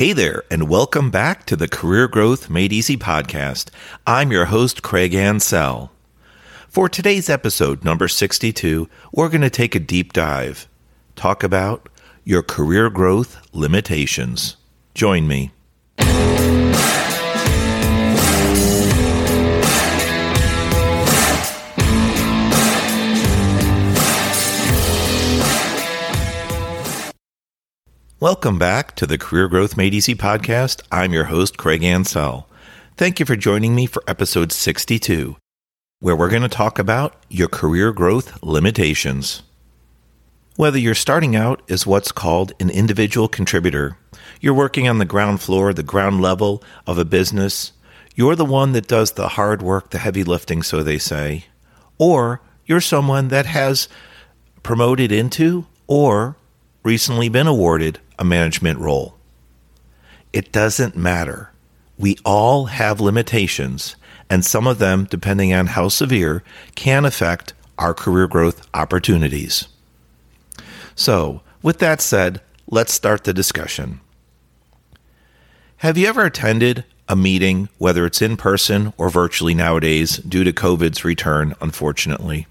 Hey there, and welcome back to the Career Growth Made Easy podcast. I'm your host, Craig Ansell. For today's episode, number 62, we're going to take a deep dive, talk about your career growth limitations. Join me. Welcome back to the Career Growth Made Easy podcast. I'm your host, Craig Ansell. Thank you for joining me for episode 62, where we're going to talk about your career growth limitations. Whether you're starting out as what's called an individual contributor, you're working on the ground floor, the ground level of a business, you're the one that does the hard work, the heavy lifting, so they say, or you're someone that has promoted into or recently been awarded a management role. It doesn't matter. We all have limitations, and some of them, depending on how severe, can affect our career growth opportunities. So, with that said, let's start the discussion. Have you ever attended a meeting, whether it's in person or virtually nowadays, due to COVID's return, unfortunately?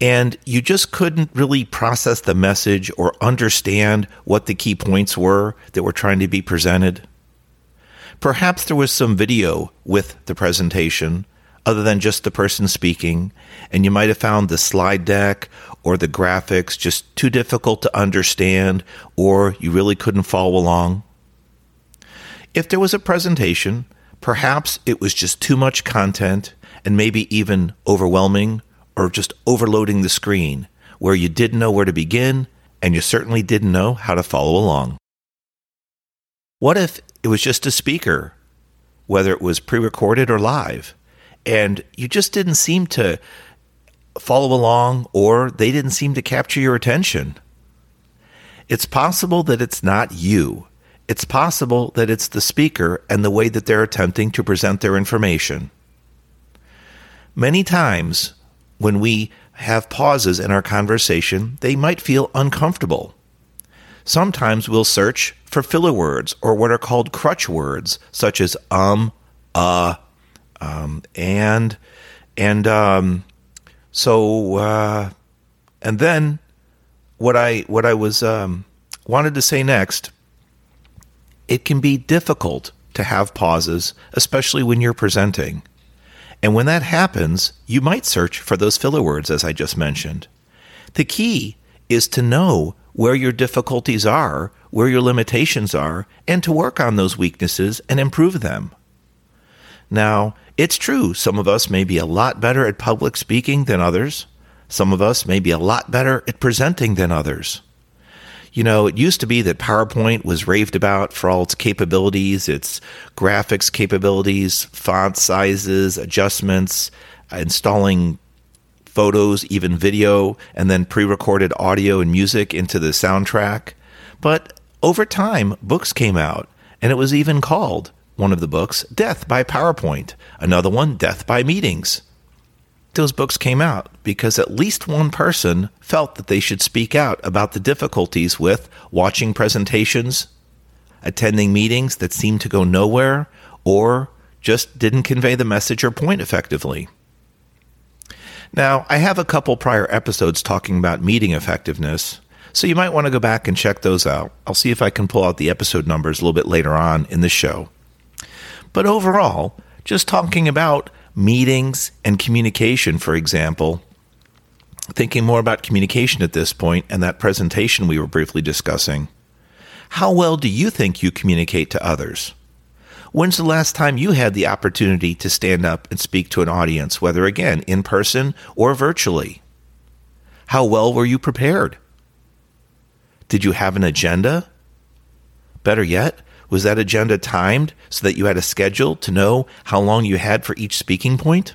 And you just couldn't really process the message or understand what the key points were that were trying to be presented. Perhaps there was some video with the presentation other than just the person speaking, and you might have found the slide deck or the graphics just too difficult to understand, or you really couldn't follow along. If there was a presentation, perhaps it was just too much content and maybe even overwhelming or just overloading the screen where you didn't know where to begin and you certainly didn't know how to follow along. What if it was just a speaker, whether it was pre recorded or live, and you just didn't seem to follow along or they didn't seem to capture your attention? It's possible that it's not you. It's possible that it's the speaker and the way that they're attempting to present their information. Many times, when we have pauses in our conversation, they might feel uncomfortable. Sometimes we'll search for filler words or what are called crutch words, such as um, uh, um, and, and um, so, uh, and then what I what I was um, wanted to say next. It can be difficult to have pauses, especially when you're presenting. And when that happens, you might search for those filler words, as I just mentioned. The key is to know where your difficulties are, where your limitations are, and to work on those weaknesses and improve them. Now, it's true, some of us may be a lot better at public speaking than others. Some of us may be a lot better at presenting than others. You know, it used to be that PowerPoint was raved about for all its capabilities, its graphics capabilities, font sizes, adjustments, installing photos, even video, and then pre recorded audio and music into the soundtrack. But over time, books came out, and it was even called one of the books Death by PowerPoint, another one Death by Meetings those books came out because at least one person felt that they should speak out about the difficulties with watching presentations, attending meetings that seemed to go nowhere, or just didn't convey the message or point effectively. Now, I have a couple prior episodes talking about meeting effectiveness, so you might want to go back and check those out. I'll see if I can pull out the episode numbers a little bit later on in the show. But overall, just talking about meetings and communication, for example, thinking more about communication at this point and that presentation we were briefly discussing, how well do you think you communicate to others? When's the last time you had the opportunity to stand up and speak to an audience, whether again in person or virtually? How well were you prepared? Did you have an agenda? Better yet, was that agenda timed so that you had a schedule to know how long you had for each speaking point?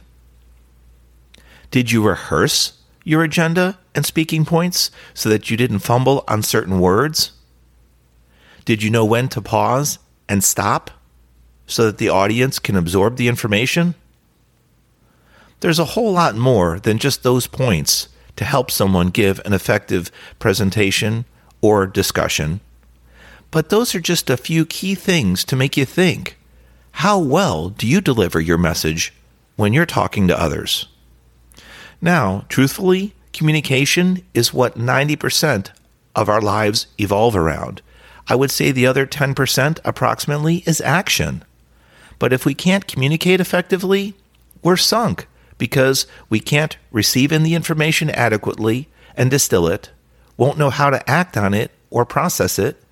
Did you rehearse your agenda and speaking points so that you didn't fumble on certain words? Did you know when to pause and stop so that the audience can absorb the information? There's a whole lot more than just those points to help someone give an effective presentation or discussion But those are just a few key things to make you think. How well do you deliver your message when you're talking to others? Now, truthfully, communication is what 90% of our lives evolve around. I would say the other 10% approximately is action. But if we can't communicate effectively, we're sunk because we can't receive in the information adequately and distill it, won't know how to act on it or process it,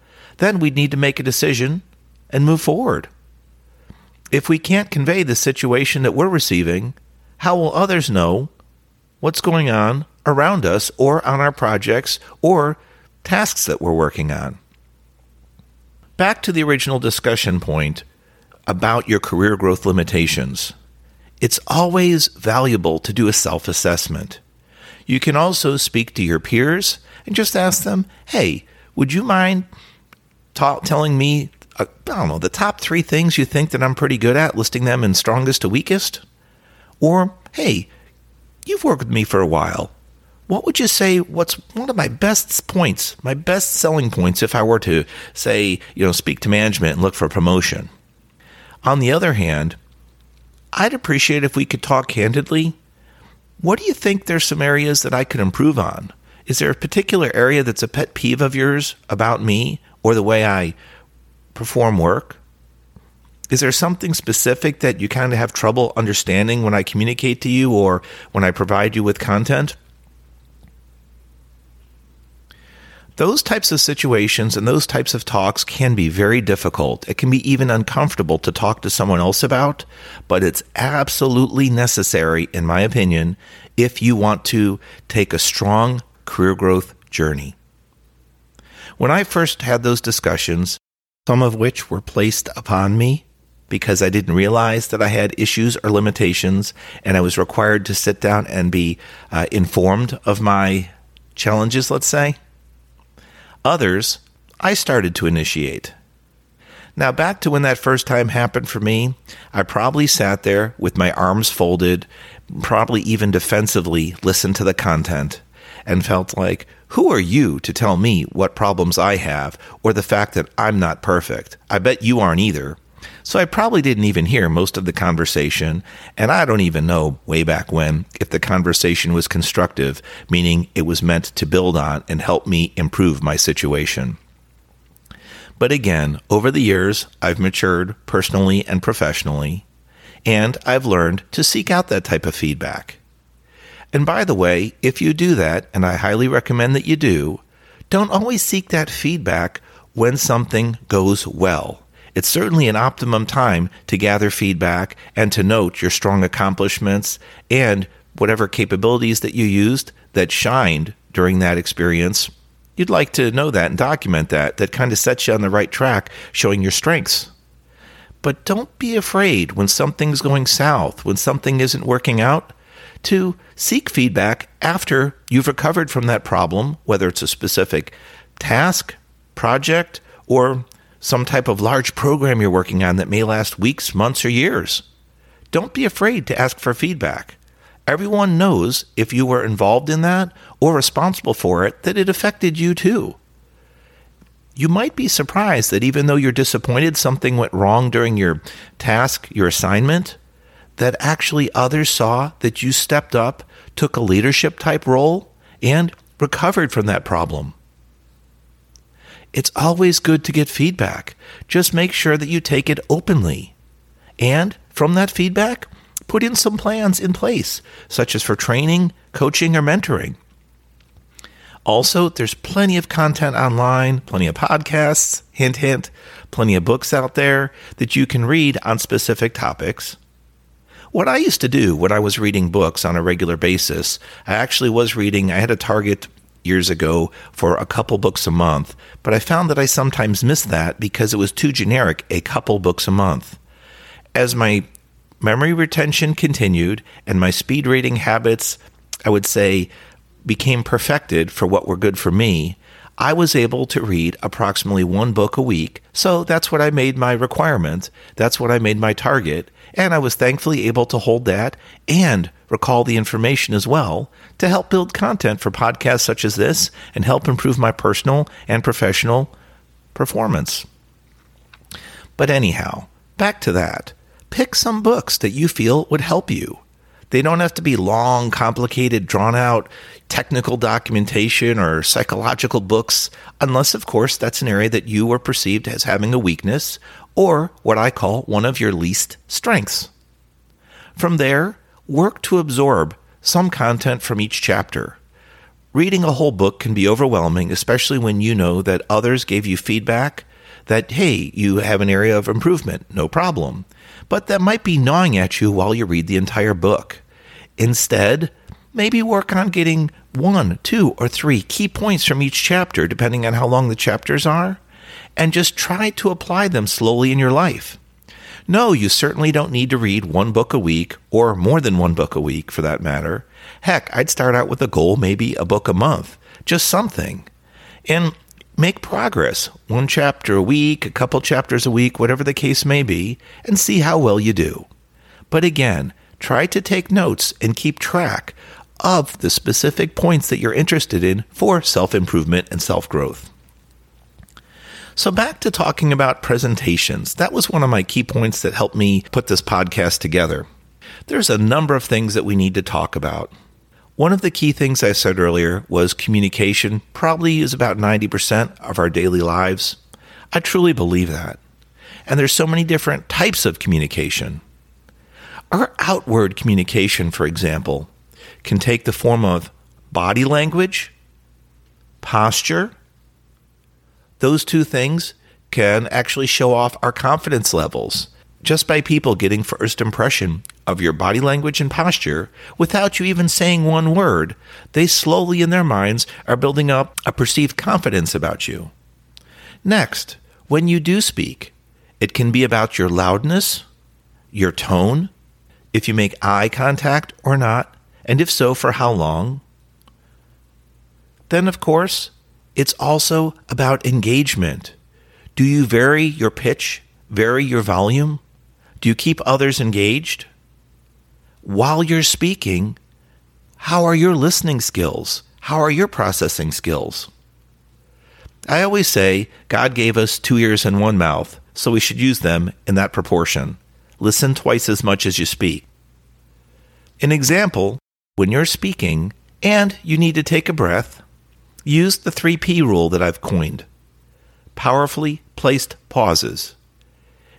then we'd need to make a decision and move forward. If we can't convey the situation that we're receiving, how will others know what's going on around us or on our projects or tasks that we're working on? Back to the original discussion point about your career growth limitations. It's always valuable to do a self assessment. You can also speak to your peers and just ask them, hey, would you mind ta- telling me, uh, I don't know, the top three things you think that I'm pretty good at, listing them in strongest to weakest? Or, hey, you've worked with me for a while. What would you say? What's one of my best points, my best selling points if I were to say, you know, speak to management and look for promotion? On the other hand, I'd appreciate if we could talk candidly. What do you think there's some areas that I could improve on? Is there a particular area that's a pet peeve of yours about me or the way I perform work? Is there something specific that you kind of have trouble understanding when I communicate to you or when I provide you with content? Those types of situations and those types of talks can be very difficult. It can be even uncomfortable to talk to someone else about, but it's absolutely necessary, in my opinion, if you want to take a strong career growth journey. When I first had those discussions, some of which were placed upon me because I didn't realize that I had issues or limitations, and I was required to sit down and be uh, informed of my challenges, let's say Others, I started to initiate. Now, back to when that first time happened for me, I probably sat there with my arms folded, probably even defensively listened to the content, and felt like, who are you to tell me what problems I have or the fact that I'm not perfect? I bet you aren't either. So I probably didn't even hear most of the conversation, and I don't even know way back when if the conversation was constructive, meaning it was meant to build on and help me improve my situation. But again, over the years, I've matured personally and professionally, and I've learned to seek out that type of feedback. And by the way, if you do that, and I highly recommend that you do, don't always seek that feedback when something goes well. It's certainly an optimum time to gather feedback and to note your strong accomplishments and whatever capabilities that you used that shined during that experience. You'd like to know that and document that. That kind of sets you on the right track, showing your strengths. But don't be afraid when something's going south, when something isn't working out, to seek feedback after you've recovered from that problem, whether it's a specific task, project, or some type of large program you're working on that may last weeks, months, or years. Don't be afraid to ask for feedback. Everyone knows if you were involved in that or responsible for it, that it affected you too. You might be surprised that even though you're disappointed something went wrong during your task, your assignment, that actually others saw that you stepped up, took a leadership type role, and recovered from that problem. It's always good to get feedback. Just make sure that you take it openly. And from that feedback, put in some plans in place, such as for training, coaching, or mentoring. Also, there's plenty of content online, plenty of podcasts, hint, hint, plenty of books out there that you can read on specific topics. What I used to do when I was reading books on a regular basis, I actually was reading, I had a target years ago for a couple books a month, but I found that I sometimes missed that because it was too generic, a couple books a month. As my memory retention continued and my speed reading habits, I would say, became perfected for what were good for me, I was able to read approximately one book a week. So that's what I made my requirement. That's what I made my target. And I was thankfully able to hold that and recall the information as well to help build content for podcasts such as this and help improve my personal and professional performance. But anyhow, back to that. Pick some books that you feel would help you. They don't have to be long, complicated, drawn out technical documentation or psychological books, unless, of course, that's an area that you are perceived as having a weakness or what I call one of your least strengths. From there, work to absorb some content from each chapter. Reading a whole book can be overwhelming, especially when you know that others gave you feedback that, hey, you have an area of improvement, no problem. But that might be gnawing at you while you read the entire book. Instead, maybe work on getting one, two, or three key points from each chapter, depending on how long the chapters are, and just try to apply them slowly in your life. No, you certainly don't need to read one book a week, or more than one book a week for that matter. Heck, I'd start out with a goal, maybe a book a month, just something. And make progress, one chapter a week, a couple chapters a week, whatever the case may be, and see how well you do. But again, try to take notes and keep track of the specific points that you're interested in for self improvement and self growth. So, back to talking about presentations. That was one of my key points that helped me put this podcast together. There's a number of things that we need to talk about. One of the key things I said earlier was communication probably is about 90% of our daily lives. I truly believe that. And there's so many different types of communication. Our outward communication, for example, can take the form of body language, posture, those two things can actually show off our confidence levels just by people getting first impression of your body language and posture without you even saying one word. They slowly in their minds are building up a perceived confidence about you. Next, when you do speak, it can be about your loudness, your tone, if you make eye contact or not, and if so, for how long. Then, of course, it's also about engagement. Do you vary your pitch, vary your volume? Do you keep others engaged? While you're speaking, how are your listening skills? How are your processing skills? I always say God gave us two ears and one mouth, so we should use them in that proportion. Listen twice as much as you speak. An example when you're speaking and you need to take a breath, Use the 3P rule that I've coined powerfully placed pauses.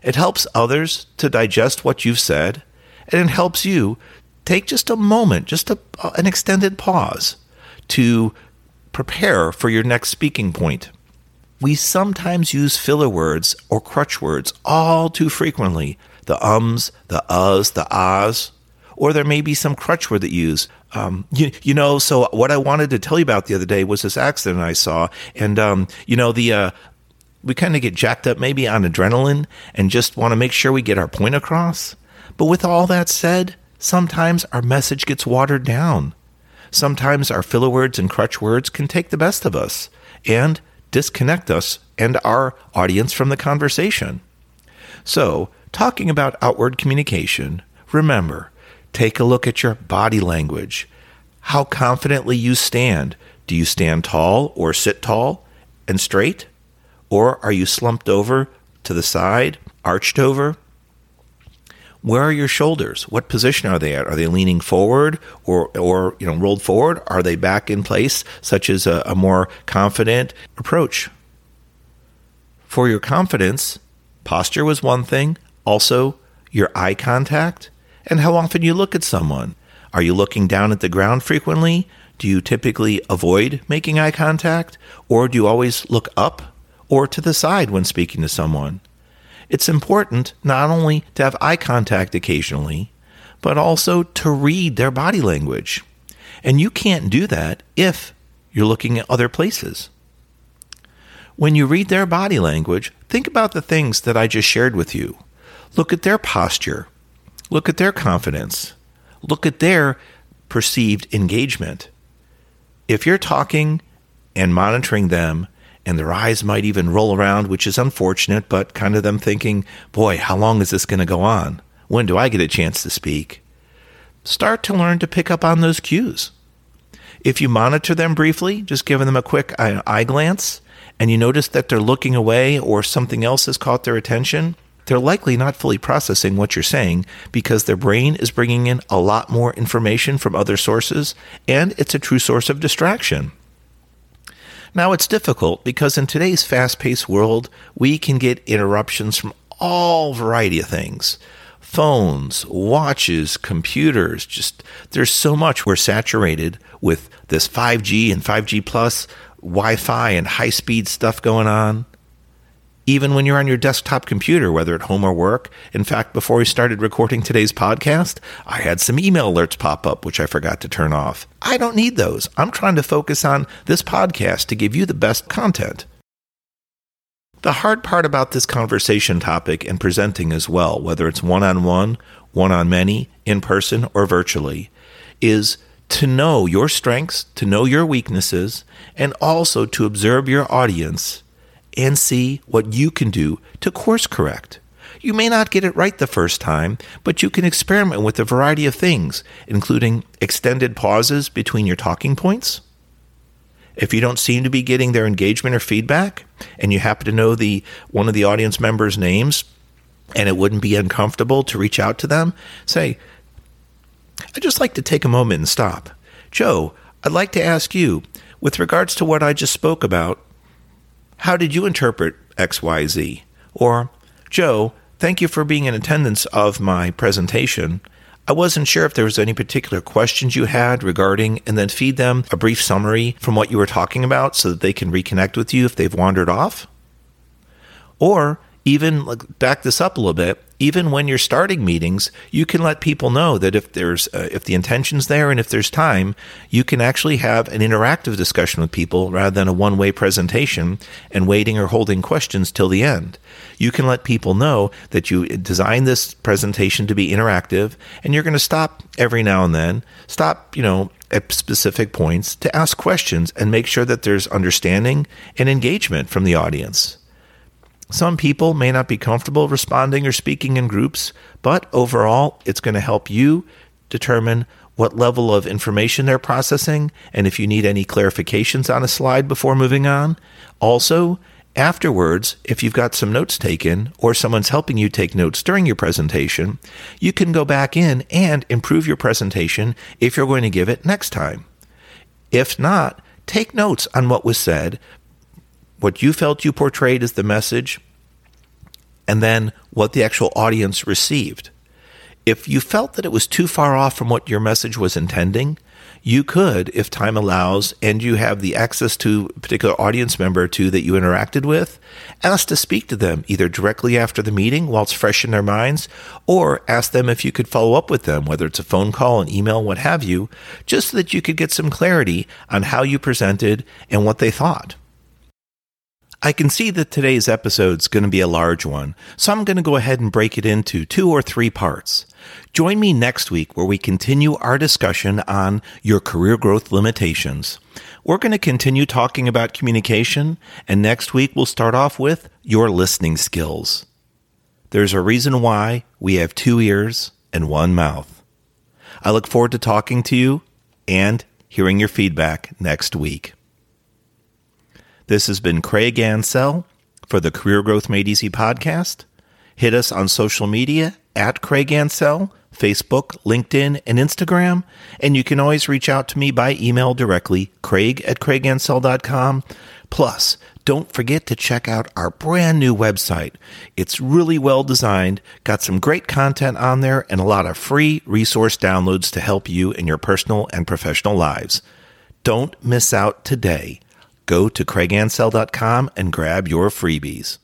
It helps others to digest what you've said, and it helps you take just a moment, just a, uh, an extended pause to prepare for your next speaking point. We sometimes use filler words or crutch words all too frequently the ums, the uhs, the ahs, or there may be some crutch word that you use. Um, you, you know, so what I wanted to tell you about the other day was this accident I saw, and um, you know the uh, we kind of get jacked up maybe on adrenaline and just want to make sure we get our point across. But with all that said, sometimes our message gets watered down. Sometimes our filler words and crutch words can take the best of us and disconnect us and our audience from the conversation. So, talking about outward communication, remember Take a look at your body language. How confidently you stand. Do you stand tall or sit tall and straight? Or are you slumped over to the side, arched over? Where are your shoulders? What position are they at? Are they leaning forward or, or you know, rolled forward? Are they back in place, such as a, a more confident approach? For your confidence, posture was one thing. Also, your eye contact and how often you look at someone. Are you looking down at the ground frequently? Do you typically avoid making eye contact? Or do you always look up or to the side when speaking to someone? It's important not only to have eye contact occasionally, but also to read their body language. And you can't do that if you're looking at other places. When you read their body language, think about the things that I just shared with you. Look at their posture. Look at their confidence. Look at their perceived engagement. If you're talking and monitoring them, and their eyes might even roll around, which is unfortunate, but kind of them thinking, boy, how long is this going to go on? When do I get a chance to speak? Start to learn to pick up on those cues. If you monitor them briefly, just giving them a quick eye glance, and you notice that they're looking away or something else has caught their attention, they're likely not fully processing what you're saying because their brain is bringing in a lot more information from other sources and it's a true source of distraction. Now, it's difficult because in today's fast paced world, we can get interruptions from all variety of things phones, watches, computers, just there's so much we're saturated with this 5G and 5G plus Wi-Fi and high-speed stuff going on. Even when you're on your desktop computer, whether at home or work. In fact, before we started recording today's podcast, I had some email alerts pop up, which I forgot to turn off. I don't need those. I'm trying to focus on this podcast to give you the best content. The hard part about this conversation topic and presenting as well, whether it's one on one, one on many, in person, or virtually, is to know your strengths, to know your weaknesses, and also to observe your audience and see what you can do to course correct. You may not get it right the first time, but you can experiment with a variety of things, including extended pauses between your talking points if you don't seem to be getting their engagement or feedback, and you happen to know the one of the audience members' names, and it wouldn't be uncomfortable to reach out to them, say, I'd just like to take a moment and stop. Joe, I'd like to ask you, with regards to what I just spoke about, how did you interpret XYZ? Or, Joe, thank you for being in attendance of my presentation. I wasn't sure if there was any particular questions you had regarding, and then feed them a brief summary from what you were talking about so that they can reconnect with you if they've wandered off. Or even like, back this up a little bit even when you're starting meetings, you can let people know that if there's uh, if the intention's there and if there's time, you can actually have an interactive discussion with people rather than a one-way presentation and waiting or holding questions till the end. You can let people know that you designed this presentation to be interactive and you're going to stop every now and then, stop, you know, at specific points to ask questions and make sure that there's understanding and engagement from the audience. Some people may not be comfortable responding or speaking in groups, but overall, it's going to help you determine what level of information they're processing and if you need any clarifications on a slide before moving on. Also, afterwards, if you've got some notes taken or someone's helping you take notes during your presentation, you can go back in and improve your presentation if you're going to give it next time. If not, take notes on what was said, what you felt you portrayed as the message, and then what the actual audience received. If you felt that it was too far off from what your message was intending, you could, if time allows, and you have the access to a particular audience member too that you interacted with, ask to speak to them either directly after the meeting while it's fresh in their minds, or ask them if you could follow up with them, whether it's a phone call, an email, what have you, just so that you could get some clarity on how you presented and what they thought. I can see that today's episode is going to be a large one, so I'm going to go ahead and break it into two or three parts. Join me next week where we continue our discussion on your career growth limitations. We're going to continue talking about communication, and next week we'll start off with your listening skills. There's a reason why we have two ears and one mouth. I look forward to talking to you and hearing your feedback next week. This has been Craig Ansell for the Career Growth Made Easy podcast. Hit us on social media at Craig Ansell, Facebook, LinkedIn, and Instagram. And you can always reach out to me by email directly, craig at craigansell.com. Plus, don't forget to check out our brand new website. It's really well designed, got some great content on there, and a lot of free resource downloads to help you in your personal and professional lives. Don't miss out today go to craigansell.com and grab your freebies.